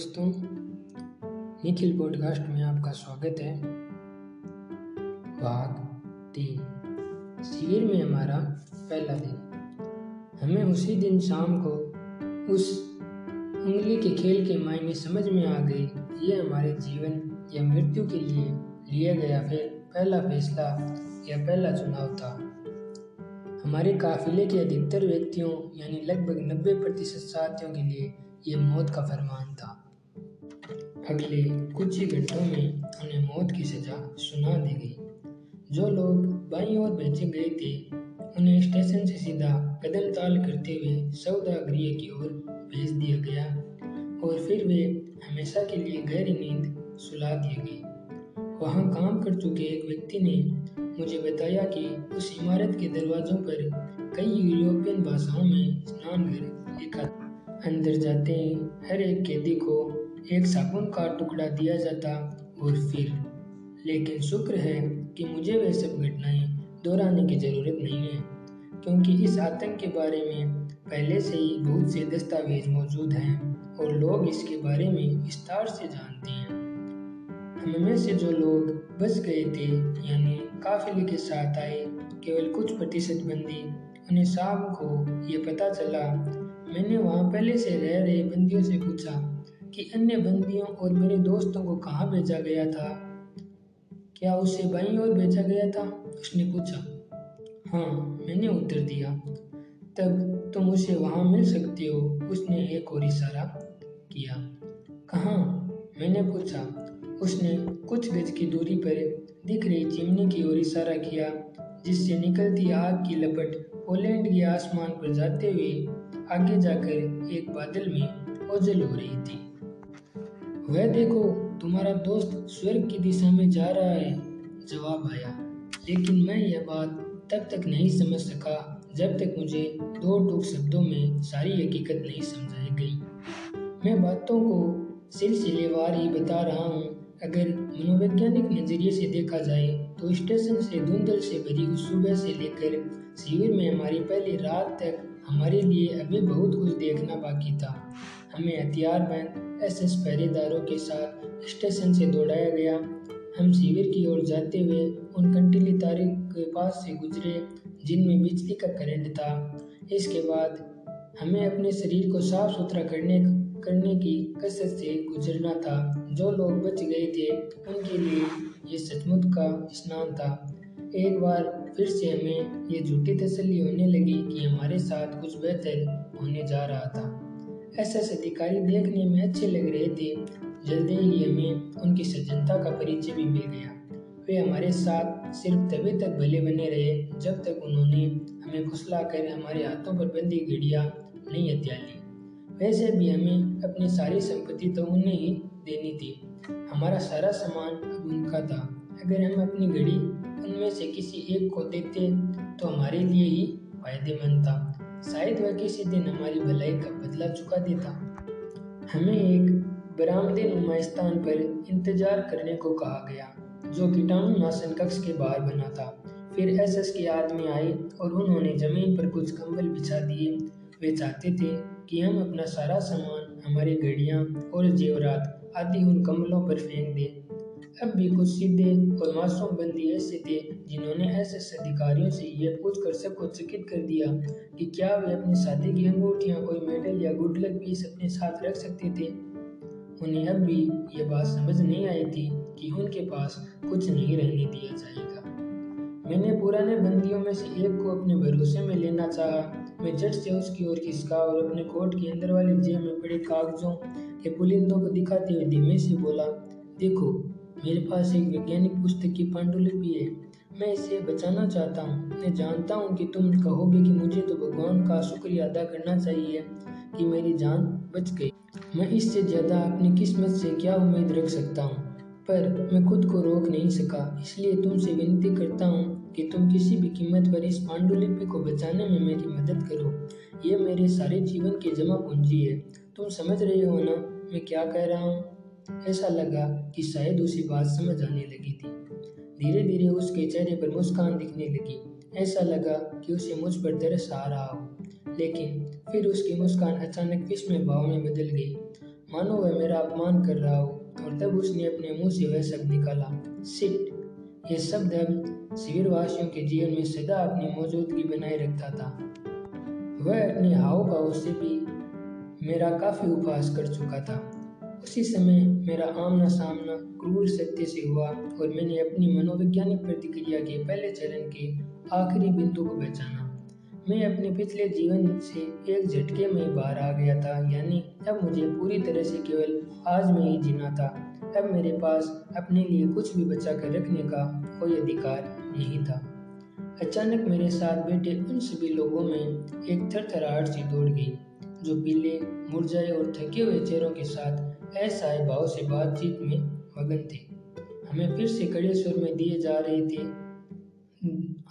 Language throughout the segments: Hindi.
दोस्तों, निखिल पॉडकास्ट में आपका स्वागत है। भाग तीन। शिविर में हमारा पहला दिन। हमें उसी दिन शाम को उस उंगली के खेल के मायने समझ में आ गई। ये हमारे जीवन या मृत्यु के लिए लिया गया फिर पहला फैसला या पहला चुनाव था। हमारे काफिले के अधिकतर व्यक्तियों, यानी लगभग 90 प्रतिशत साथियों के लिए ये मौत का फरमान था। अगले कुछ ही घंटों में उन्हें मौत की सजा सुना दी गई। जो लोग बाई ओर भेजे गए थे, उन्हें स्टेशन से सीधा कदम ताल करते हुए सौदा गृह की ओर भेज दिया गया और फिर वे हमेशा के लिए गहरी नींद सुला दिए गए। वहाँ काम कर चुके एक व्यक्ति ने मुझे बताया कि उस इमारत के दरवाजों पर कई यूरोपियन भाषाओं में स्नान कर लिखा अंदर जाते ही हर एक कैदी को एक साबुन का टुकड़ा दिया जाता और फिर, लेकिन शुक्र है कि मुझे वह सब घटनाएँ दोहराने की ज़रूरत नहीं है, क्योंकि इस आतंक के बारे में पहले से ही बहुत से दस्तावेज़ मौजूद हैं और लोग इसके बारे में विस्तार से जानते हैं। हमें से जो लोग बच गए थे, यानी काफिले के साथ आए, केवल कुछ प्रतिशत बंदी, उन्हें शाम को ये पता चला। मैंने वहाँ पहले से रह रहे बंदियों से पूछा कि अन्य बंदियों और मेरे दोस्तों को कहाँ भेजा गया था? क्या उसे बाई और भेजा गया था? उसने पूछा। हाँ मैंने उत्तर दिया। तब तुम उसे वहाँ मिल सकते हो? उसने एक और इशारा किया। कहाँ? मैंने पूछा। उसने कुछ गज की दूरी पर दिख रही चिमनी की ओर इशारा किया, जिससे निकलती आग की लपट पोलैंड के आसमान पर जाते हुए आगे जाकर एक बादल में ओझल हो रही थी। वह देखो, तुम्हारा दोस्त स्वर्ग की दिशा में जा रहा है, जवाब आया। लेकिन मैं यह बात तब तक नहीं समझ सका, जब तक मुझे दो टूक शब्दों में सारी हकीकत नहीं समझाई गई। मैं बातों को सिलसिलेवार ही बता रहा हूँ, अगर मनोवैज्ञानिक नज़रिए से देखा जाए तो स्टेशन से धुंधल से भरी उस सुबह से लेकर शिविर में हमारी पहली रात तक हमारे लिए अभी बहुत कुछ देखना बाकी था। हमें हथियार बंद एस एस पहरेदारों के साथ स्टेशन से दौड़ाया गया। हम शिविर की ओर जाते हुए उन कंटीली तारों के पास से गुजरे, जिनमें बिजली का करंट था। इसके बाद हमें अपने शरीर को साफ़ सुथरा करने करने की कसरत से गुजरना था। जो लोग बच गए थे, उनके लिए ये सचमुच का स्नान था। एक बार फिर से हमें ये झूठी तसल्ली होने लगी कि हमारे साथ कुछ बेहतर होने जा रहा था। एस एस अधिकारी देखने में अच्छे लग रहे थे। जल्दी ही हमें उनकी सज्जनता का परिचय भी मिल गया। वे हमारे साथ सिर्फ़ तभी तक भले बने रहे जब तक उन्होंने हमें फुसला कर हमारे हाथों पर बंदी घड़ियाँ नहीं हत्या ली वैसे भी हमें अपनी सारी संपत्ति तो उन्हें ही देनी थी। हमारा सारा सामान अब उनका था। अगर हम अपनी घड़ी उनमें से किसी एक को देते तो हमारे लिए ही फ़ायदेमंद था। शायद वह किसी दिन हमारी भलाई का बदला चुका देता। हमें एक बरामदे नुमा स्थान पर इंतज़ार करने को कहा गया, जो कीटाणु नाशन कक्ष के बाहर बना था। फिर एसएस के आदमी आए और उन्होंने ज़मीन पर कुछ कंबल बिछा दिए। वे चाहते थे कि हम अपना सारा सामान, हमारी घड़ियाँ और जेवरात आदि उन कमलों पर फेंक दें। अब भी कुछ और मासूम बंदी ऐसे थे, जिन्होंने ऐसे अधिकारियों से यह पूछकर सबको चकित कर दिया कि क्या वे अपनी शादी की अंगूठियाँ, कोई मेडल या गुड लक पीस अपने साथ रख सकते थे। उन्हें अब भी ये बात समझ नहीं आई थी कि उनके पास कुछ नहीं रहने दिया जाएगा। मैंने पुराने बंदियों में से एक को अपने भरोसे में लेना चाहा। मैं झट से उसकी ओर खिसका और अपने कोट के अंदर वाली जेब में पड़े कागजों के पुलिंदों को दिखाते हुए धीमे से बोला, देखो मेरे पास एक वैज्ञानिक पुस्तक की पांडुलिपि है। मैं इसे बचाना चाहता हूँ। मैं जानता हूँ कि तुम कहोगे कि मुझे तो भगवान का शुक्रिया अदा करना चाहिए कि मेरी जान बच गई। मैं इससे ज़्यादा अपनी किस्मत से क्या उम्मीद रख सकता हूँ? पर मैं खुद को रोक नहीं सका। इसलिए तुमसे विनती करता हूँ कि तुम किसी भी कीमत पर इस पांडुलिपि को बचाने में मेरी मदद करो। ये मेरे सारे जीवन की जमा पूंजी है। तुम समझ रहे हो ना मैं क्या कह रहा हूँ? ऐसा लगा कि शायद उसे बात समझ आने लगी थी। धीरे धीरे उसके चेहरे पर मुस्कान दिखने लगी। ऐसा लगा कि उसे मुझ पर तरस आ रहा हो। लेकिन फिर उसकी मुस्कान अचानक विस्मय भाव में बदल गई। मानो वह मेरा अपमान कर रहा हो। और तब उसने अपने मुँह से वह शब्द निकाला, सिट। यह शब्द अब शिविर वासियों के जीवन में सदा अपनी मौजूदगी बनाए रखता था। वह अपने हाव भाव से भी मेरा काफ़ी उपहास कर चुका था। उसी समय मेरा आमना सामना क्रूर सत्य से हुआ और मैंने अपनी मनोवैज्ञानिक प्रतिक्रिया के पहले चरण के आखिरी बिंदु को पहचाना। मैं अपने पिछले जीवन से एक झटके में बाहर आ गया था, यानी अब मुझे पूरी तरह से केवल आज में ही जीना था। अब मेरे पास अपने लिए कुछ भी बचा कर रखने का कोई अधिकार नहीं था। अचानक मेरे साथ बैठे उन सभी लोगों में एक थरथराहट सी दौड़ गई, जो पीले, मुरझाए और थके हुए चेहरों के साथ असहाय भाव से बातचीत में मगन थे। हमें फिर से कड़े सुर में दिए जा रहे थे।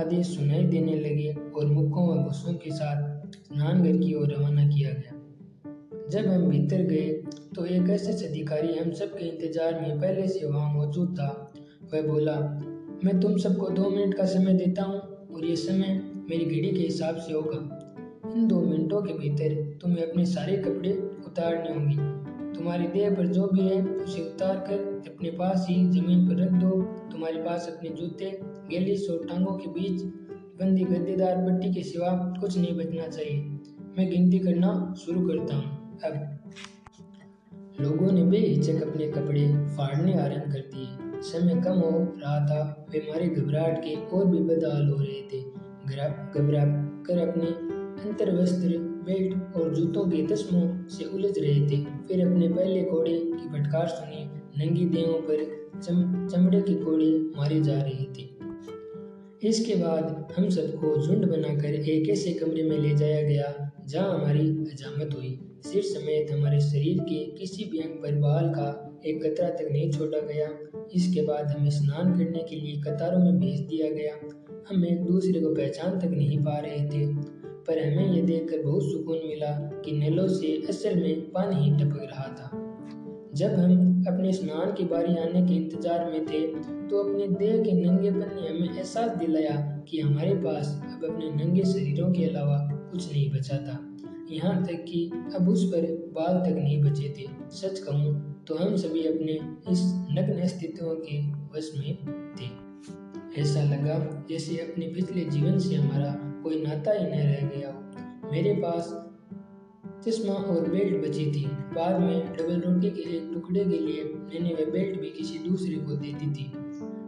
आदेश सुनाई देने लगे और मुखों व घुसों के साथ स्नानघर की ओर रवाना किया गया। जब हम भीतर गए तो एक ऐसे अधिकारी हम सब के इंतज़ार में पहले से वहाँ मौजूद था। वह बोला, मैं तुम सबको दो मिनट का समय देता हूँ और ये समय मेरी घड़ी के हिसाब से होगा। इन दो मिनटों के भीतर तुम्हें अपने सारे कपड़े उतारने होंगे। तुम्हारी देह पर जो भी है, उसे उतार कर अपने पास ही ज़मीन पर रख दो। तुम्हारे पास अपने जूते गैलिस और टांगों के बीच बंदी गद्देदार पट्टी के सिवा कुछ नहीं बचना चाहिए। मैं गिनती करना शुरू करता हूँ। अब लोगों ने बेहिचक अपने कपड़े फाड़ने आरंभ कर दिए। समय कम हो रहा था। वे हमारे घबराहट के और भी बदहाल हो रहे थे। घबरा कर अपने अंतर वस्त्र बेल्ट और जूतों के तस्मों से उलझ रहे थे। फिर अपने पहले कोड़े की फटकार सुनी नंगी देहों पर चम, चमड़े के कोड़े मारे जा रहे थे। इसके बाद हम सबको झुंड बनाकर एक ऐसे कमरे में ले जाया गया जहाँ हमारी हजामत हुई। सिर समेत हमारे शरीर के किसी भी अंग पर बाल का एक कतरा तक नहीं छोड़ा गया। इसके बाद हमें स्नान करने के लिए कतारों में भेज दिया गया। हम एक दूसरे को पहचान तक नहीं पा रहे थे। पर हमें यह देखकर बहुत सुकून मिला कि नलों से असल में पानी ही टपक रहा था। जब हम अपने स्नान की बारी आने के इंतज़ार में थे तो अपने देह के नंगेपन ने हमें एहसास दिलाया कि हमारे पास अब अपने नंगे शरीरों के अलावा कुछ नहीं बचा था। यहाँ तक कि अब उस पर बाल तक नहीं बचे थे। सच कहूँ तो हम सभी अपने इस नग्न अस्तित्व के वश में थे। ऐसा लगा जैसे अपने पिछले जीवन से हमारा कोई नाता ही न रह गया। मेरे पास चश्मा और बेल्ट बची थी। बाद में डबल रोटी के एक टुकड़े के लिए मैंने वह बेल्ट भी किसी दूसरे को दे दी थी।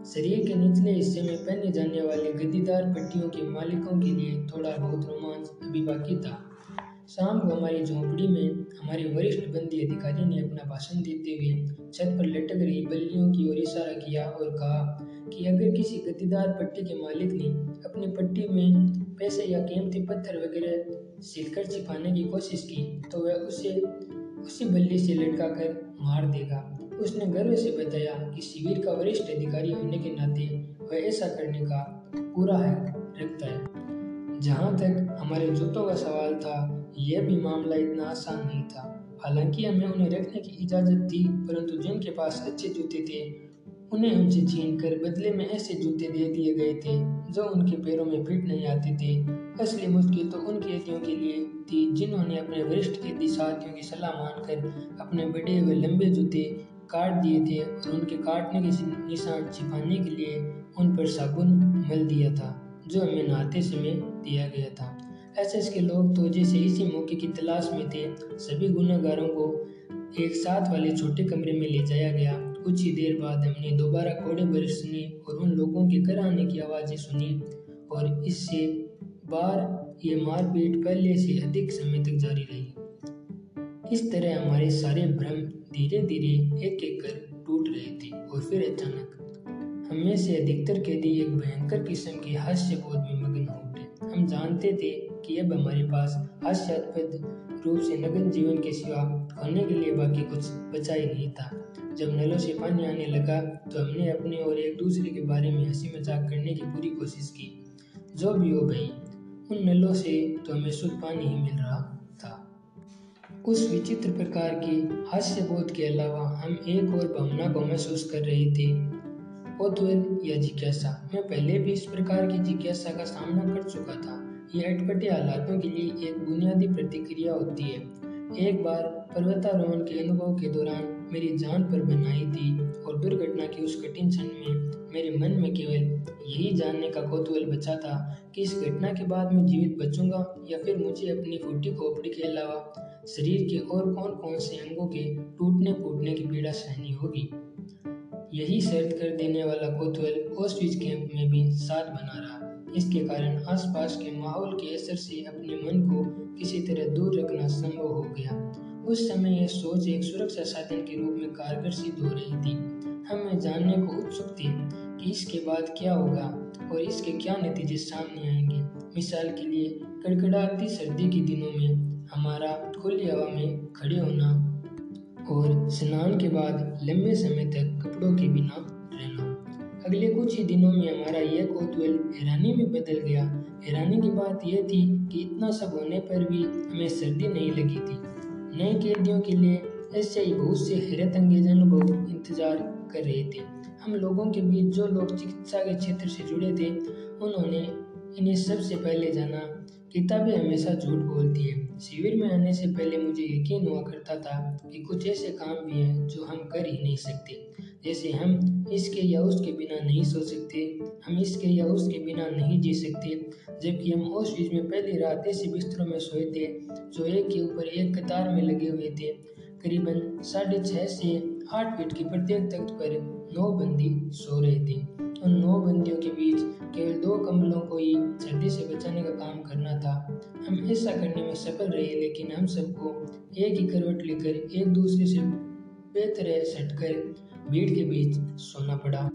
शरीर के निचले हिस्से में पहने जाने वाले गद्दीदार पट्टियों के मालिकों के लिए थोड़ा बहुत रोमांच अभी बाकी था। शाम को हमारी झोंपड़ी में हमारे वरिष्ठ बंदी अधिकारी ने अपना भाषण देते हुए छत पर लटक रही बल्लियों की ओर इशारा किया और कहा कि अगर किसी गद्दीदार पट्टी के मालिक ने अपनी पट्टी में पैसे या कीमती पत्थर वगैरह सिलकर छिपाने की कोशिश की तो वह उसे उसी बल्ली से लटका कर मार देगा। उसने गर्व से बताया कि शिविर का वरिष्ठ अधिकारी होने के नाते वह ऐसा करने का पूरा हक रखता है। जहाँ तक हमारे जूतों का सवाल था, यह भी मामला इतना आसान नहीं था। हालाँकि हमें उन्हें रखने की इजाज़त थी, परंतु जिनके पास अच्छे जूते थे उन्हें हमसे छीन कर बदले में ऐसे जूते दे दिए गए थे, जो उनके पैरों में फिट नहीं आते थे। असली मुश्किल तो उन कैदियों के लिए थी, जिन्होंने अपने वरिष्ठ कैदी साथियों की सलाह मानकर अपने बड़े हुए लंबे जूते काट दिए थे और उनके काटने के निशान छिपाने के लिए उन पर साबुन मल दिया था, जो हमें नहाते समय दिया गया था। एसएस के लोग तो जैसे इसी मौके की तलाश में थे, सभी गुनागारों को एक साथ वाले छोटे कमरे में ले जाया गया। कुछ ही देर बाद हमने दोबारा कोड़े बरिश सुने और उन लोगों के घर आने की आवाज़ें सुनी। और इससे बार ये मारपीट पहले से अधिक समय तक जारी रही। इस तरह हमारे सारे भ्रम धीरे धीरे एक एक कर टूट रहे थे और फिर अचानक हमें से अधिकतर कैदी एक भयंकर किस्म के हास्य बोध में मग्न हो उठे। हम जानते थे कि अब हमारे पास हास्यास्पद रूप से नग्न जीवन के सिवा खाने के लिए बाकी कुछ बचा ही नहीं था। जब नलों से पानी आने लगा तो हमने अपने और एक दूसरे के बारे में हँसी मज़ाक करने की पूरी कोशिश की। जो भी हो भाई, उन नलों से तो हमें शुद्ध पानी ही मिल रहा था। उस विचित्र प्रकार की हास्य बोध के अलावा हम एक और भावना को महसूस कर रहे थे। या जिज्ञासा। मैं पहले भी इस प्रकार की जिज्ञासा का सामना कर चुका था। ये अटपटे हालातों के लिए एक बुनियादी प्रतिक्रिया होती है। एक बार पर्वतारोहण के अनुभव के दौरान मेरी जान पर बनाई थी और दुर्घटना की उस कठिन क्षण में मेरे मन में केवल यही जानने का कौतूहल बचा था कि इस घटना के बाद मैं जीवित बचूँगा या फिर मुझे अपनी फूटी खोपड़ी के अलावा शरीर के और कौन कौन से अंगों के टूटने फूटने की पीड़ा सहनी होगी। यही शर्त कर देने वाला कौतूहल ऑस्ट्रिच कैंप में भी साथ बना रहा। इसके कारण आसपास के माहौल के असर से अपने मन को किसी तरह दूर रखना संभव हो गया। उस समय यह सोच एक सुरक्षा साधन के रूप में कारगर सिद्ध हो रही थी। हमें जानने को उत्सुक थे कि इसके बाद क्या होगा और इसके क्या नतीजे सामने आएँगे। मिसाल के लिए, कड़कड़ाती सर्दी के दिनों में हमारा खुली हवा में खड़े होना और स्नान के बाद लंबे समय तक कपड़ों के बिना रहना। अगले कुछ ही दिनों में हमारा यह कौतूहल हैरानी में बदल गया। हैरानी की बात यह थी कि इतना सब होने पर भी हमें सर्दी नहीं लगी थी। नए कैदियों के लिए ऐसे ही बहुत से हैरत अंगेज अनुभव इंतज़ार कर रहे थे। हम लोगों के बीच जो लोग चिकित्सा के क्षेत्र से जुड़े थे, उन्होंने इन्हें सबसे पहले जाना किताबें हमेशा झूठ बोलती है। शिविर में आने से पहले मुझे यकीन हुआ करता था कि कुछ ऐसे काम भी हैं जो हम कर ही नहीं सकते। जैसे हम इसके या उसके बिना नहीं सो सकते, हम इसके या उसके बिना नहीं जी सकते। जबकि हम उस चीज़ में पहली रात ऐसे बिस्तरों में सोए थे, जो एक के ऊपर एक कतार में लगे हुए थे। करीबन साढ़े छः से आठ फीट की प्रत्येक तख्त पर नौ बंदी सो रहे थे। उन नौ बंदियों के बीच केवल दो कमलों को ही सर्दी से बचाने का काम करना था। हम ऐसा करने में सफल रहे, लेकिन हम सबको एक ही करवट लेकर एक दूसरे से बेहतर सटकर भीड़ के बीच सोना पड़ा।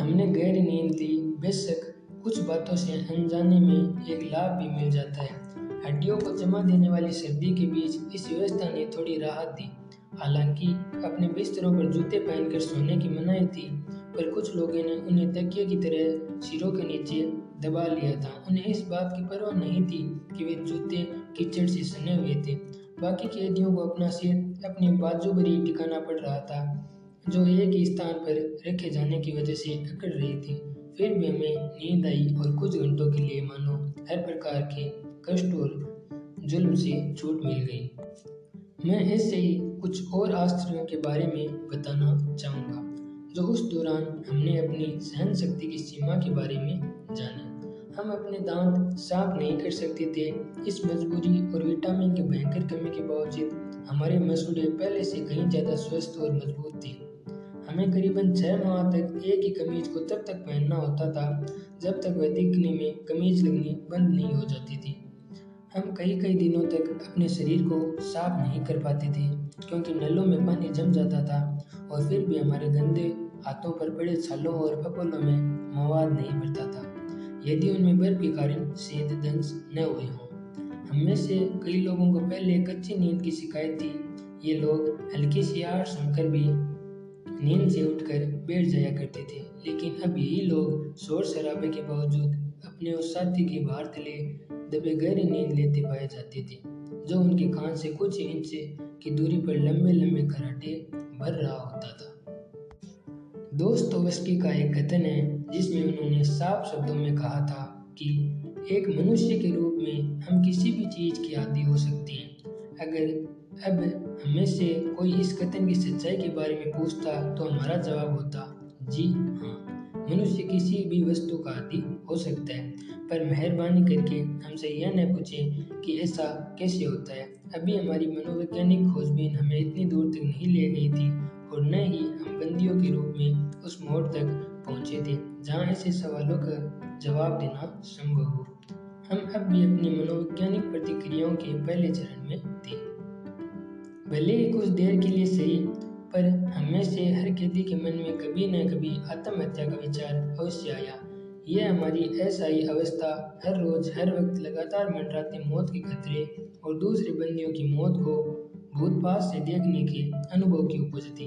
हमने गहरी नींद ली बेशक कुछ बातों से अनजाने में एक लाभ भी मिल जाता है। हड्डियों को जमा देने वाली सर्दी के बीच इस व्यवस्था ने थोड़ी राहत दी। हालाँकि अपने बिस्तरों पर जूते पहनकर सोने की मनाही थी, पर कुछ लोगों ने उन्हें तकिए की तरह सिरों के नीचे दबा लिया था। उन्हें इस बात की परवाह नहीं थी कि वे जूते कीचड़ से सने हुए थे। बाकी कैदियों को अपना सिर अपनी बाजू पर ही टिकाना पड़ रहा था। जो एक ही स्थान पर रखे जाने की वजह से अकड़ रही थी। फिर भी हमें नींद आई और कुछ घंटों के लिए मानो हर प्रकार के कष्ट और जुल्म से छूट मिल गई। मैं ऐसे ही कुछ और आश्चर्यों के बारे में बताना चाहूँगा, जो उस दौरान हमने अपनी सहन शक्ति की सीमा के बारे में जाना। हम अपने दांत साफ़ नहीं कर सकते थे। इस मजबूरी और विटामिन के भयंकर कमी के बावजूद हमारे मसूड़े पहले से कहीं ज़्यादा स्वस्थ और मज़बूत थे। हमें करीबन छः माह तक एक ही कमीज को तब तक पहनना होता था, जब तक वह दिखने में कमीज लगनी बंद नहीं हो जाती थी। हम कई कई दिनों तक अपने शरीर को साफ़ नहीं कर पाते थे, क्योंकि नलों में पानी जम जाता था और फिर भी हमारे गंदे हाथों पर पड़े छालों और फपोलों में मवाद नहीं भरता था। यदि उनमें बर्फ़ के कारण सेहत दंश न हुए हों, हम में से कई लोगों को पहले कच्ची नींद की शिकायत थी। ये लोग हल्की सी आड़ सुनकर भी नींद से उठकर बैठ जाया करते थे, लेकिन अब यही लोग शोर शराबे के बावजूद अपने उस साथी के बाहर तले दबे गहरी नींद लेते पाए जाते थे, जो उनके कान से कुछ इंच की दूरी पर लंबे लंबे कराटे भर रहा होता था। दोस्तोवस्की का एक कथन है, जिसमें उन्होंने साफ़ शब्दों में कहा था कि एक मनुष्य के रूप में हम किसी भी चीज़ के आदि हो सकते हैं। अगर अब हमें से कोई इस कथन की सच्चाई के बारे में पूछता तो हमारा जवाब होता, जी हाँ मनुष्य किसी भी वस्तु का आदि हो सकता है, पर मेहरबानी करके हमसे यह न पूछें कि ऐसा कैसे होता है। अभी हमारी मनोवैज्ञानिक खोजबीन हमें इतनी दूर तक नहीं ले गई थी और न ही हम बंदियों के रूप में उस मोड़ तक पहुँचे थे, जहाँ ऐसे सवालों का जवाब देना संभव हो। हम अब भी अपनी मनोवैज्ञानिक प्रतिक्रियाओं के पहले चरण में थे। भले ही कुछ देर के लिए सही, पर हमें से हर कैदी के मन में कभी न कभी आत्महत्या का विचार अवश्य आया। यह हमारी अस्थायी अवस्था हर रोज, हर वक्त लगातार मंडराते मौत के खतरे और दूसरे बंदियों की मौत को बहुत पास से देखने के अनुभव की उपज थी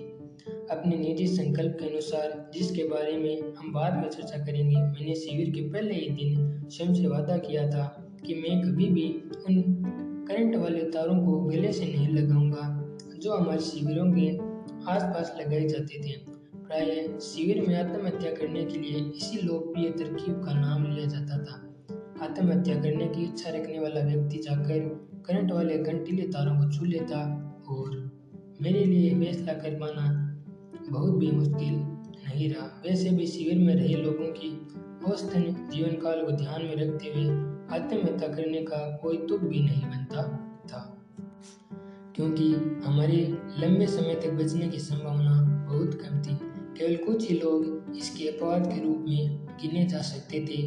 अपने निजी संकल्प के अनुसार, जिसके बारे में हम बाद में चर्चा करेंगे, मैंने शिविर के पहले ही दिन स्वयं से वादा किया था कि मैं कभी भी उन करंट वाले तारों को गले से नहीं लगाऊँगा, जो हमारे शिविरों के आसपास लगाए जाते थे। प्राय शिविर में आत्महत्या करने के लिए इसी लोकप्रिय तरकीब का नाम लिया जाता था। आत्महत्या करने की इच्छा रखने वाला व्यक्ति जाकर करंट वाले कंटीले तारों को छू लेता और मेरे लिए फैसला कर पाना बहुत भी मुश्किल नहीं रहा। वैसे भी शिविर में रहे लोगों की औसतन जीवन काल को ध्यान में रखते हुए आत्महत्या करने का कोई तुक भी नहीं बनता था, क्योंकि हमारे लंबे समय तक बचने की संभावना बहुत कम थी। केवल कुछ ही लोग इसके अपवाद के रूप में गिने जा सकते थे,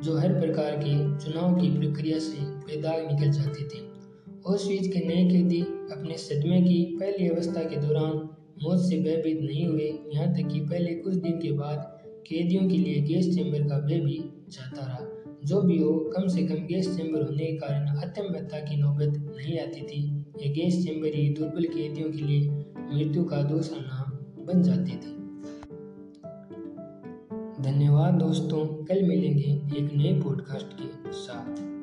जो हर प्रकार के चुनाव की प्रक्रिया से बेदाग निकल जाते थे। ऑस्विच के नए कैदी अपने सदमे की पहली अवस्था के दौरान मौत से भयभीत नहीं हुए, यहाँ तक कि पहले कुछ दिन के बाद कैदियों के लिए गैस चैम्बर का भय भी जाता रहा। जो भी हो, कम से कम गैस चैम्बर होने के कारण आत्महत्या की नौबत नहीं आती थी। ये गैस चैम्बर ही दुर्बल कैदियों के लिए मृत्यु का दूसरा नाम बन जाते थे। धन्यवाद दोस्तों, कल मिलेंगे एक नए पॉडकास्ट के साथ।